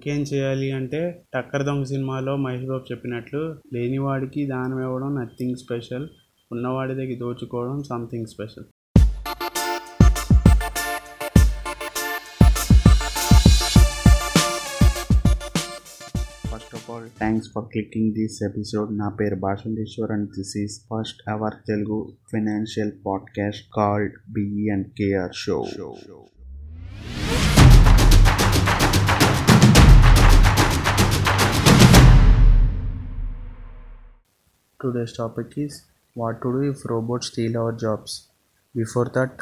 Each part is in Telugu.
ఇంకేం చేయాలి అంటే టక్కర్ దొంగ సినిమాలో మహేష్ బాబు చెప్పినట్లు లేనివాడికి దానం ఇవ్వడం నథింగ్ స్పెషల్ ఉన్నవాడి దగ్గర దోచుకోవడం something special first of all thanks for clicking this episode నా పేరు Bhashanteshwar and this is first our Telugu financial podcast called BE and KR show Today's topic is what to do if robots steal our jobs. Before that,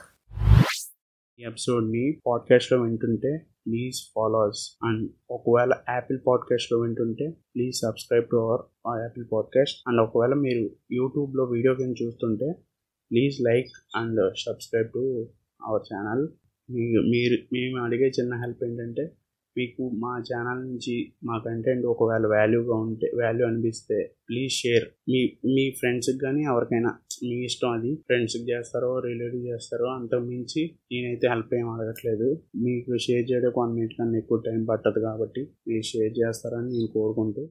ఈ ఎపిసోడ్ని పాడ్కాస్ట్లో వింటుంటే ప్లీజ్ ఫాలో అస్ అండ్ ఒకవేళ యాపిల్ పాడ్కాస్ట్లో వింటుంటే please subscribe to our Apple podcast and ఒకవేళ మీరు యూట్యూబ్లో వీడియో గేమ్ చూస్తుంటే please like and subscribe to our channel మీరు మేము అడిగే చిన్న హెల్ప్ ఏంటంటే మీకు మా ఛానల్ నుంచి మా కంటెంట్ ఒకవేళ వాల్యూగా ఉంటే వాల్యూ అనిపిస్తే ప్లీజ్ షేర్ మీ మీ ఫ్రెండ్స్కి కానీ ఎవరికైనా మీ ఇష్టం అది ఫ్రెండ్స్కి చేస్తారో రిలేటివ్ చేస్తారో అంతకు మించి నేనైతే హెల్ప్ ఏం అడగట్లేదు. మీకు షేర్ చేయడం వన్ మినిట్ కన్నా ఎక్కువ టైం పట్టదు కాబట్టి మీరు షేర్ చేస్తారని నేను కోరుకుంటూ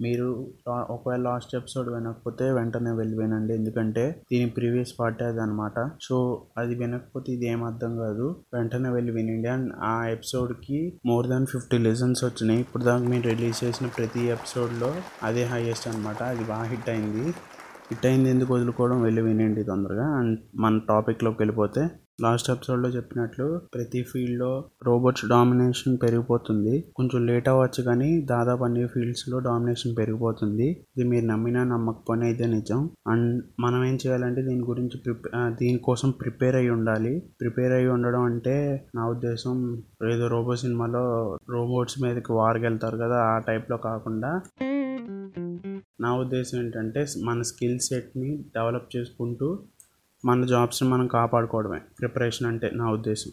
మీరు ఒకవేళ లాస్ట్ ఎపిసోడ్ వినకపోతే వెంటనే వెళ్ళి వినండి ఎందుకంటే దీని ప్రీవియస్ పార్ట్ అది అనమాట సో అది వినకపోతే ఇది ఏం అర్థం కాదు. వెంటనే వెళ్ళి వినండి. అండ్ ఆ ఎపిసోడ్కి మోర్ దాన్ ఫిఫ్టీ లెసన్స్ వచ్చినాయి. ఇప్పుడు దాకా మీరు రిలీజ్ చేసిన ప్రతి ఎపిసోడ్లో అదే హైయెస్ట్ అనమాట అది బాగా హిట్ అయింది. హిట్ అయింది ఎందుకు వదులుకోవడం వెళ్ళి వినండి తొందరగా. అండ్ మన టాపిక్లోకి వెళ్ళిపోతే లాస్ట్ ఎపిసోడ్లో చెప్పినట్లు ప్రతి ఫీల్డ్లో రోబోట్స్ డామినేషన్ పెరిగిపోతుంది. కొంచెం లేట్ అవ్వచ్చు కానీ దాదాపు అన్ని ఫీల్డ్స్లో డామినేషన్ పెరిగిపోతుంది. ఇది మీరు నమ్మినా నమ్మకపోయినా ఇదే నిజం. అండ్ మనం ఏం చేయాలంటే దీని గురించి ప్రిపే దీనికోసం ప్రిపేర్ అయ్యి ఉండాలి. ప్రిపేర్ అయ్యి ఉండడం అంటే నా ఉద్దేశం ఏదో రోబో సినిమాలో రోబోట్స్ మీదకి వార్కి వెళ్తారు కదా ఆ టైప్లో కాకుండా. నా ఉద్దేశం ఏంటంటే మన స్కిల్ సెట్ని డెవలప్ చేసుకుంటూ మన జాబ్స్ని మనం కాపాడుకోవడమే. ప్రిపరేషన్ అంటే నా ఉద్దేశం.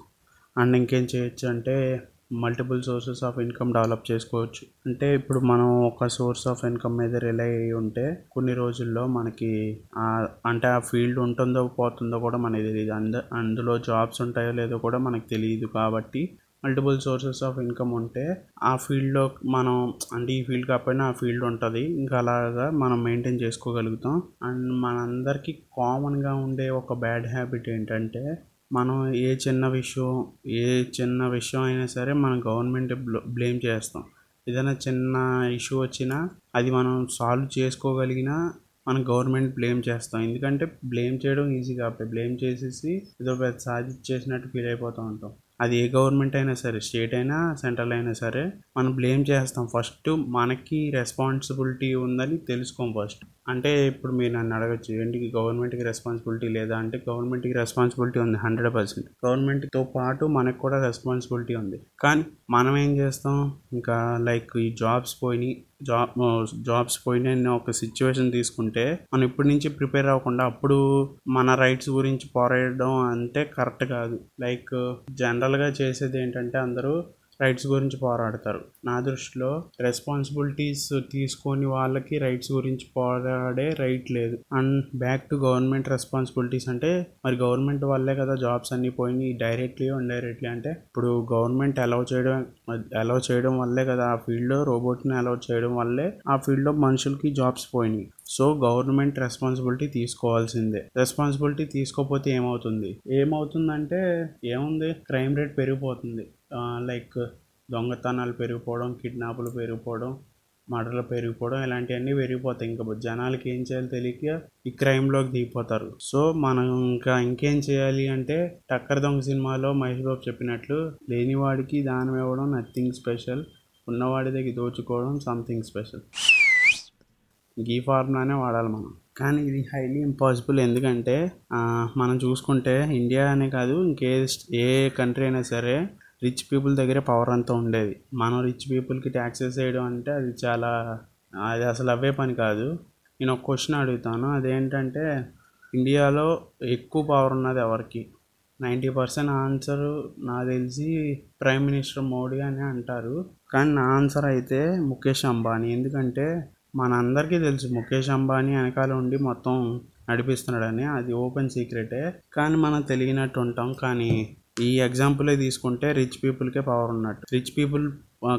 అండ్ ఇంకేం చేయొచ్చు అంటే multiple sources of income develop చేసుకోవచ్చు. అంటే ఇప్పుడు మనం ఒక సోర్స్ ఆఫ్ ఇన్కమ్ మీద రిలై అయ్యి ఉంటే కొన్ని రోజుల్లో మనకి అంటే ఆ ఫీల్డ్ ఉంటుందో పోతుందో కూడా మనకి తెలియదు అందు అందులో జాబ్స్ ఉంటాయో లేదో కూడా మనకు తెలియదు కాబట్టి మల్టిపుల్ సోర్సెస్ ఆఫ్ ఇన్కమ్ ఉంటే ఆ ఫీల్డ్లో మనం అంటే ఈ ఫీల్డ్ కాకపోయినా ఆ ఫీల్డ్ ఉంటుంది. ఇంకా అలాగా మనం మెయింటైన్ చేసుకోగలుగుతాం. అండ్ మనందరికీ కామన్గా ఉండే ఒక బ్యాడ్ హ్యాబిట్ ఏంటంటే మనం ఏ చిన్న విషయం ఏ చిన్న విషయం అయినా సరే మనం గవర్నమెంట్ బ్లేమ్ చేస్తాం. ఏదైనా చిన్న ఇష్యూ వచ్చినా అది మనం సాల్వ్ చేసుకోగలిగినా మనం గవర్నమెంట్ బ్లేమ్ చేస్తాం. ఎందుకంటే బ్లేమ్ చేయడం ఈజీ కాబట్టి బ్లేమ్ చేసేసి ఏదో పెద్ద సాధించేసినట్టు ఫీల్ అయిపోతూ ఉంటాం. అది ఏ గవర్నమెంట్ అయినా సరే స్టేట్ అయినా సెంట్రల్ అయినా సరే మనం బ్లేమ్ చేస్తాం. ఫస్ట్ మనకి రెస్పాన్సిబిలిటీ ఉందని తెలుసుకోం ఫస్ట్. అంటే ఇప్పుడు మీరు నన్ను అడగచ్చు ఏంటి గవర్నమెంట్కి రెస్పాన్సిబిలిటీ లేదా? అంటే గవర్నమెంట్కి రెస్పాన్సిబిలిటీ ఉంది హండ్రెడ్ పర్సెంట్. గవర్నమెంట్తో పాటు మనకు కూడా రెస్పాన్సిబిలిటీ ఉంది. కానీ మనం ఏం చేస్తాం? ఇంకా లైక్ ఈ జాబ్స్ పోయినాయి జాబ్ జాబ్స్ పోయిన ఒక సిచ్యువేషన్ తీసుకుంటే మనం ఇప్పటి నుంచి ప్రిపేర్ అవ్వకుండా అప్పుడు మన రైట్స్ గురించి పోరాడడం అంటే కరెక్ట్ కాదు. లైక్ జనరల్గా చేసేది ఏంటంటే అందరూ రైట్స్ గురించి పోరాడతారు. నా దృష్టిలో రెస్పాన్సిబిలిటీస్ తీసుకొని వాళ్ళకి రైట్స్ గురించి పోరాడే రైట్ లేదు. And back to government responsibilities అంటే మరి గవర్నమెంట్ వల్లే కదా జాబ్స్ అన్నీ పోయినాయి డైరెక్ట్లీ ఇండైరెక్ట్లీ అంటే ఇప్పుడు గవర్నమెంట్ అలౌ చేయడం అలౌ చేయడం వల్లే కదా ఆ ఫీల్డ్లో రోబోట్ని అలౌ చేయడం వల్లే ఆ ఫీల్డ్లో మనుషులకి జాబ్స్ పోయినాయి. సో గవర్నమెంట్ రెస్పాన్సిబిలిటీ తీసుకోవాల్సిందే. రెస్పాన్సిబిలిటీ తీసుకోకపోతే ఏమవుతుంది? ఏమవుతుందంటే ఏముంది? క్రైమ్ రేట్ పెరిగిపోతుంది. లైక్ దొంగతనాలు పెరిగిపోవడం కిడ్నాపులు పెరిగిపోవడం మర్డర్లు పెరిగిపోవడం ఇలాంటివన్నీ పెరిగిపోతాయి. ఇంకా జనాలకి ఏం చేయాలో తెలియక ఈ క్రైమ్లోకి దిగిపోతారు. సో మనం ఇంకా ఇంకేం చేయాలి అంటే టక్కర్ దొంగ సినిమాలో మహేష్ బాబు చెప్పినట్లు లేనివాడికి దానం ఇవ్వడం నథింగ్ స్పెషల్ ఉన్నవాడి దగ్గర దోచుకోవడం సంథింగ్ స్పెషల్ ఈ ఫార్ములానే వాడాలి మనం. కానీ ఇది హైలీ ఇంపాసిబుల్ ఎందుకంటే మనం చూసుకుంటే ఇండియా అనే కాదు ఇంకే ఏ కంట్రీ అయినా సరే రిచ్ పీపుల్ దగ్గర పవర్ అంతా ఉండేది. మనం రిచ్ పీపుల్కి ట్యాక్సెస్ వేయడం అంటే అది చాలా అది అసలు అవే పని కాదు. నేను ఒక క్వశ్చన్ అడుగుతాను. అదేంటంటే ఇండియాలో ఎక్కువ పవర్ ఉన్నది ఎవరికి? నైంటీ పర్సెంట్ ఆన్సర్ నాకు తెలిసి ప్రైమ్ మినిస్టర్ మోడీ అని అంటారు. కానీ నా ఆన్సర్ అయితే ముఖేష్ అంబానీ. ఎందుకంటే మనందరికీ తెలుసు ముఖేష్ అంబానీ వెనకాల ఉండి మొత్తం నడిపిస్తున్నాడని. అది ఓపెన్ సీక్రెటే కానీ మనం తెలియనట్టు ఉంటాం. కానీ ఈ ఎగ్జాంపులే తీసుకుంటే రిచ్ పీపుల్కే పవర్ ఉన్నట్టు. రిచ్ పీపుల్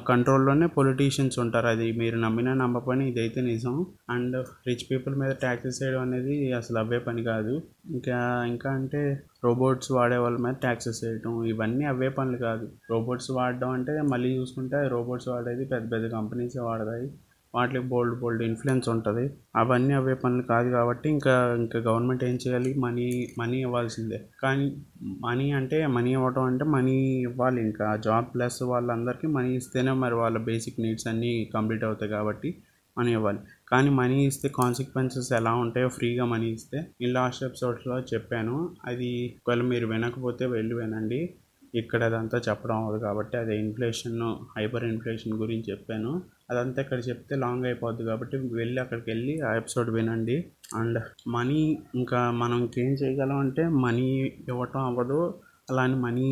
కంట్రోల్లోనే పొలిటీషియన్స్ ఉంటారు. అది మీరు నమ్మినా నమ్మపని ఇదైతే నిజం. అండ్ రిచ్ పీపుల్ మీద ట్యాక్సెస్ వేయడం అనేది అసలు అవే పని కాదు. ఇంకా ఇంకా అంటే రోబోట్స్ వాడే వాళ్ళ మీద ట్యాక్సెస్ వేయటం ఇవన్నీ అవే పనులు కాదు. రోబోట్స్ వాడడం అంటే మళ్ళీ చూసుకుంటే రోబోట్స్ వాడేది పెద్ద పెద్ద కంపెనీసే వాడతాయి. వాటికి బోల్డ్ బోల్డ్ ఇన్ఫ్లుయెన్స్ ఉంటుంది. అవన్నీ అవే పనులు కాదు కాబట్టి ఇంకా ఇంకా గవర్నమెంట్ ఏం చేయాలి? మనీ మనీ ఇవ్వాల్సిందే. కానీ మనీ అంటే మనీ ఇవ్వడం అంటే మనీ ఇవ్వాలి ఇంకా. జాబ్ ప్లస్ వాళ్ళందరికీ మనీ ఇస్తేనే మరి వాళ్ళ బేసిక్ నీడ్స్ అన్నీ కంప్లీట్ అవుతాయి కాబట్టి మనీ ఇవ్వాలి. కానీ మనీ ఇస్తే కాన్సిక్వెన్సెస్ ఎలా ఉంటాయో ఫ్రీగా మనీ ఇస్తే నేను లాస్ట్ ఎపిసోడ్స్లో చెప్పాను. అది ఒకవేళ మీరు వినకపోతే వెళ్ళి వినండి. ఇక్కడ అదంతా చెప్పడం అవ్వదు కాబట్టి అదే ఇన్ఫ్లేషన్ హైపర్ ఇన్ఫ్లేషన్ గురించి చెప్పాను. అదంతా ఇక్కడ చెప్తే లాంగ్ అయిపోద్ది కాబట్టి వెళ్ళి అక్కడికి వెళ్ళి ఆ ఎపిసోడ్ వినండి. అండ్ మనీ ఇంకా మనం ఇంకేం చేయగలం అంటే మనీ ఇవ్వటం అవ్వదు. అలానే మనీ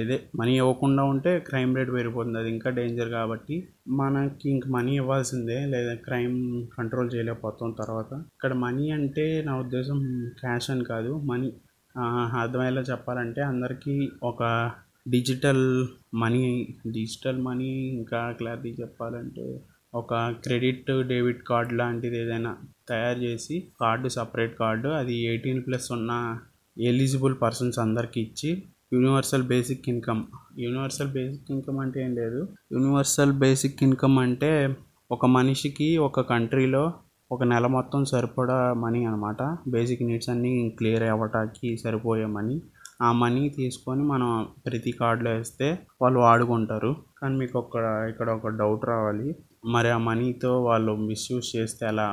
అదే మనీ ఇవ్వకుండా ఉంటే క్రైమ్ రేట్ పెరిగిపోతుంది. అది ఇంకా డేంజర్ కాబట్టి మనకి ఇంక మనీ ఇవ్వాల్సిందే. లేదా క్రైమ్ కంట్రోల్ చేయలేకపోతాం తర్వాత. ఇక్కడ మనీ అంటే నా ఉద్దేశం క్యాష్ అని కాదు. మనీ అర్థమయ్యేలా చెప్పాలంటే అందరికీ ఒక డిజిటల్ మనీ డిజిటల్ మనీ ఇంకా క్లారిటీ చెప్పాలంటే ఒక క్రెడిట్ డెబిట్ కార్డ్ లాంటిది ఏదైనా తయారు చేసి కార్డు సపరేట్ కార్డు అది ఎయిటీన్ ప్లస్ ఉన్న ఎలిజిబుల్ పర్సన్స్ అందరికి ఇచ్చి universal basic income. Universal basic income అంటే ఏం లేదు. యూనివర్సల్ బేసిక్ ఇన్కమ్ అంటే ఒక మనిషికి ఒక కంట్రీలో ఒక నెల మొత్తం సరిపడా మనీ అనమాట బేసిక్ నీడ్స్ అన్నీ క్లియర్ అవ్వటానికి సరిపోయే మనీ. ఆ మనీ తీసుకొని మనం ప్రతి కార్డులో వేస్తే వాళ్ళు వాడుకుంటారు. కానీ మీకు ఒక ఇక్కడ ఒక డౌట్ రావాలి. మరి ఆ మనీతో వాళ్ళు మిస్యూజ్ చేస్తే ఎలా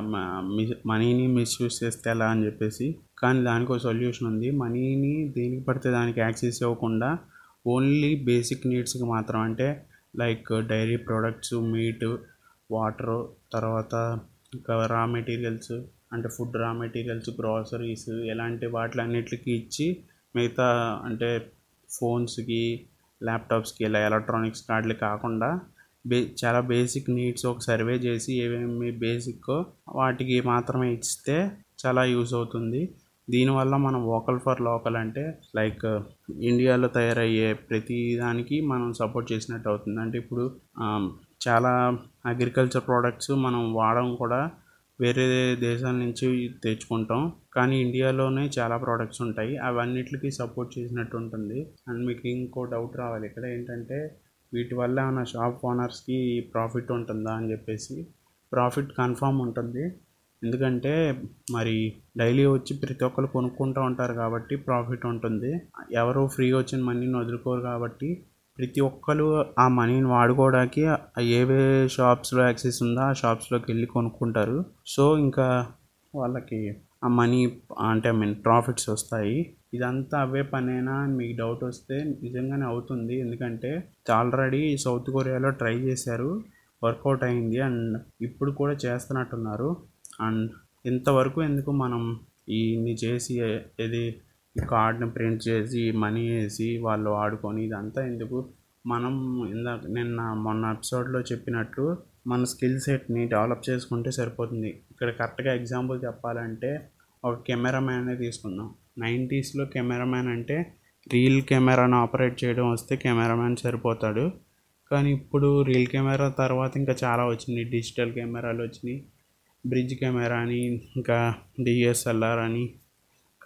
మనీని మిస్యూజ్ చేస్తే ఎలా అని చెప్పేసి. కానీ దానికి ఒక సొల్యూషన్ ఉంది. మనీని దేనికి పడితే దానికి యాక్సెస్ ఇవ్వకుండా ఓన్లీ బేసిక్ నీడ్స్కి మాత్రం అంటే like dairy products meat water తర్వాత ఇంకా రా మెటీరియల్స్ అంటే ఫుడ్ రా మెటీరియల్స్ గ్రాసరీస్ ఇలాంటి వాటిలన్నిటికి ఇచ్చి మిగతా అంటే ఫోన్స్కి ల్యాప్టాప్స్కి ఇలా ఎలక్ట్రానిక్స్ కార్డులు కాకుండా బే చాలా బేసిక్ నీడ్స్ ఒక సర్వే చేసి ఏమేమి బేసిక్ వాటికి మాత్రమే ఇస్తే చాలా యూస్ అవుతుంది. దీనివల్ల మనం వోకల్ ఫర్ లోకల్ అంటే లైక్ ఇండియాలో తయారయ్యే ప్రతి దానికి మనం సపోర్ట్ చేసినట్టు అవుతుంది. అంటే ఇప్పుడు చాలా అగ్రికల్చర్ ప్రోడక్ట్స్ మనం వాడడం కూడా వేరే దేశాల నుంచి తెచ్చుకుంటాం. కానీ ఇండియాలోనే చాలా ప్రోడక్ట్స్ ఉంటాయి. అవన్నిటికి సపోర్ట్ చేసినట్టు ఉంటుంది. అండ్ మీకు ఇంకో డౌట్ రావాలి. ఇక్కడ ఏంటంటే వీటి వల్ల ఏమైనా షాప్ ఓనర్స్కి ప్రాఫిట్ ఉంటుందా అని చెప్పేసి ప్రాఫిట్ కన్ఫామ్ ఉంటుంది. ఎందుకంటే మరి డైలీ వచ్చి ప్రతి ఒక్కరు కొనుక్కుంటూ ఉంటారు కాబట్టి ప్రాఫిట్ ఉంటుంది. ఎవరు ఫ్రీ వచ్చిన మనీని వదులుకోరు కాబట్టి ప్రతి ఒక్కరు ఆ మనీని వాడుకోవడానికి ఏవే షాప్స్లో యాక్సెస్ ఉందో ఆ షాప్స్లోకి వెళ్ళి కొనుక్కుంటారు. సో ఇంకా వాళ్ళకి ఆ మనీ అంటే ఐ మీన్ ప్రాఫిట్స్ వస్తాయి. ఇదంతా అవే పనేనా అని మీకు డౌట్ వస్తే నిజంగానే అవుతుంది. ఎందుకంటే ఆల్రెడీ సౌత్ కొరియాలో ట్రై చేశారు వర్కౌట్ అయింది అండ్ ఇప్పుడు కూడా చేస్తున్నట్టున్నారు. అండ్ ఇంతవరకు ఎందుకు మనం ఇన్ని చేసి ఇది కార్డ్ని ప్రింట్ చేసి మనీ వేసి వాళ్ళు ఆడుకొని ఇదంతా ఎందుకు? మనం ఇందాక నిన్న మొన్న ఎపిసోడ్లో చెప్పినట్టు మన స్కిల్ సెట్ని డెవలప్ చేసుకుంటే సరిపోతుంది. ఇక్కడ కరెక్ట్గా ఎగ్జాంపుల్ చెప్పాలంటే ఒక కెమెరామ్యానే తీసుకుందాం. నైంటీస్లో కెమెరామ్యాన్ అంటే రీల్ కెమెరాను ఆపరేట్ చేయడం వస్తే కెమెరామ్యాన్ సరిపోతాడు. కానీ ఇప్పుడు రీల్ కెమెరా తర్వాత ఇంకా చాలా వచ్చినాయి. డిజిటల్ కెమెరాలు వచ్చినాయి. బ్రిడ్జ్ కెమెరా అని ఇంకా డిఎస్ఎల్ఆర్ అని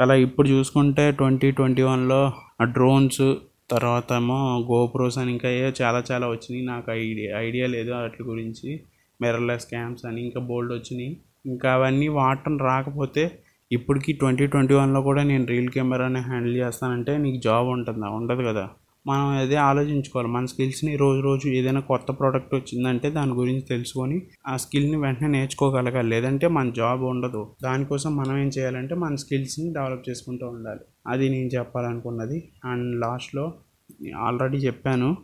అలా ఇప్పుడు చూసుకుంటే ట్వంటీ ట్వంటీ వన్లో ఆ డ్రోన్స్ తర్వాత ఏమో గోప్రోస్ అని ఇంకా ఏ చాలా చాలా వచ్చినాయి. నాకు ఐడియా ఐడియా లేదు వాటి గురించి. మిర్రర్లెస్ క్యామ్స్ అని ఇంకా బోల్డ్ వచ్చినాయి. ఇంకా అవన్నీ వాడటం రాకపోతే ఇప్పటికి ట్వంటీ ట్వంటీ వన్లో కూడా నేను రీల్ కెమెరాని హ్యాండిల్ చేస్తానంటే నీకు జాబ్ ఉంటుందా? ఉండదు కదా. మనం అదే ఆలోచించుకోవాలి. మన స్కిల్స్ని రోజు రోజు ఏదైనా కొత్త ప్రోడక్ట్ వచ్చిందంటే దాని గురించి తెలుసుకొని ఆ స్కిల్ని వెంటనే నేర్చుకోగలగాలి. లేదంటే మన జాబ్ ఉండదు. దానికోసం మనం ఏం చేయాలంటే మన స్కిల్స్ని డెవలప్ చేసుకుంటూ ఉండాలి. అది నేను చెప్పాలనుకున్నది. అండ్ లాస్ట్లో ఆల్రెడీ చెప్పాను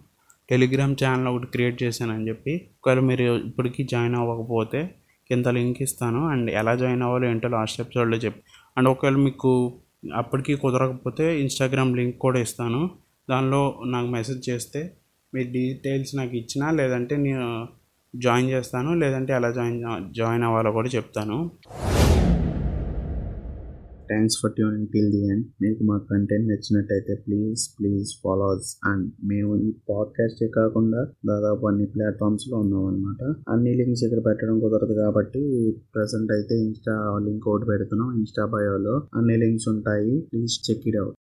టెలిగ్రామ్ ఛానల్ ఒకటి క్రియేట్ చేశానని చెప్పి. ఒకవేళ మీరు ఇప్పటికీ జాయిన్ అవ్వకపోతే కింద లింక్ ఇస్తాను. అండ్ ఎలా జాయిన్ అవ్వాలో ఏంటో లాస్ట్ ఎపిసోడ్లో చెప్పి. అండ్ ఒకవేళ మీకు అప్పటికి కుదరకపోతే ఇన్స్టాగ్రామ్ లింక్ కూడా ఇస్తాను. దానిలో నాకు మెసేజ్ చేస్తే మీ డీటెయిల్స్ నాకు ఇచ్చినా లేదంటే నేను జాయిన్ చేస్తాను లేదంటే ఎలా జాయిన్ జాయిన్ అవ్వాలో కూడా చెప్తాను. Thanks for tuning till the end మీకు మా కంటెంట్ నచ్చినట్టయితే please please follow us and మేము ఈ పాడ్కాస్టే కాకుండా దాదాపు అన్ని ప్లాట్ఫామ్స్లో ఉన్నాం అనమాట అన్ని లింక్స్ ఇక్కడ పెట్టడం కుదరదు కాబట్టి ప్రెసెంట్ అయితే ఇన్స్టా లింక్ ఒకటి పెడుతున్నాం ఇన్స్టా బయోలో అన్ని లింక్స్ ఉంటాయి ప్లీజ్ చెక్ ఇట్ అవుట్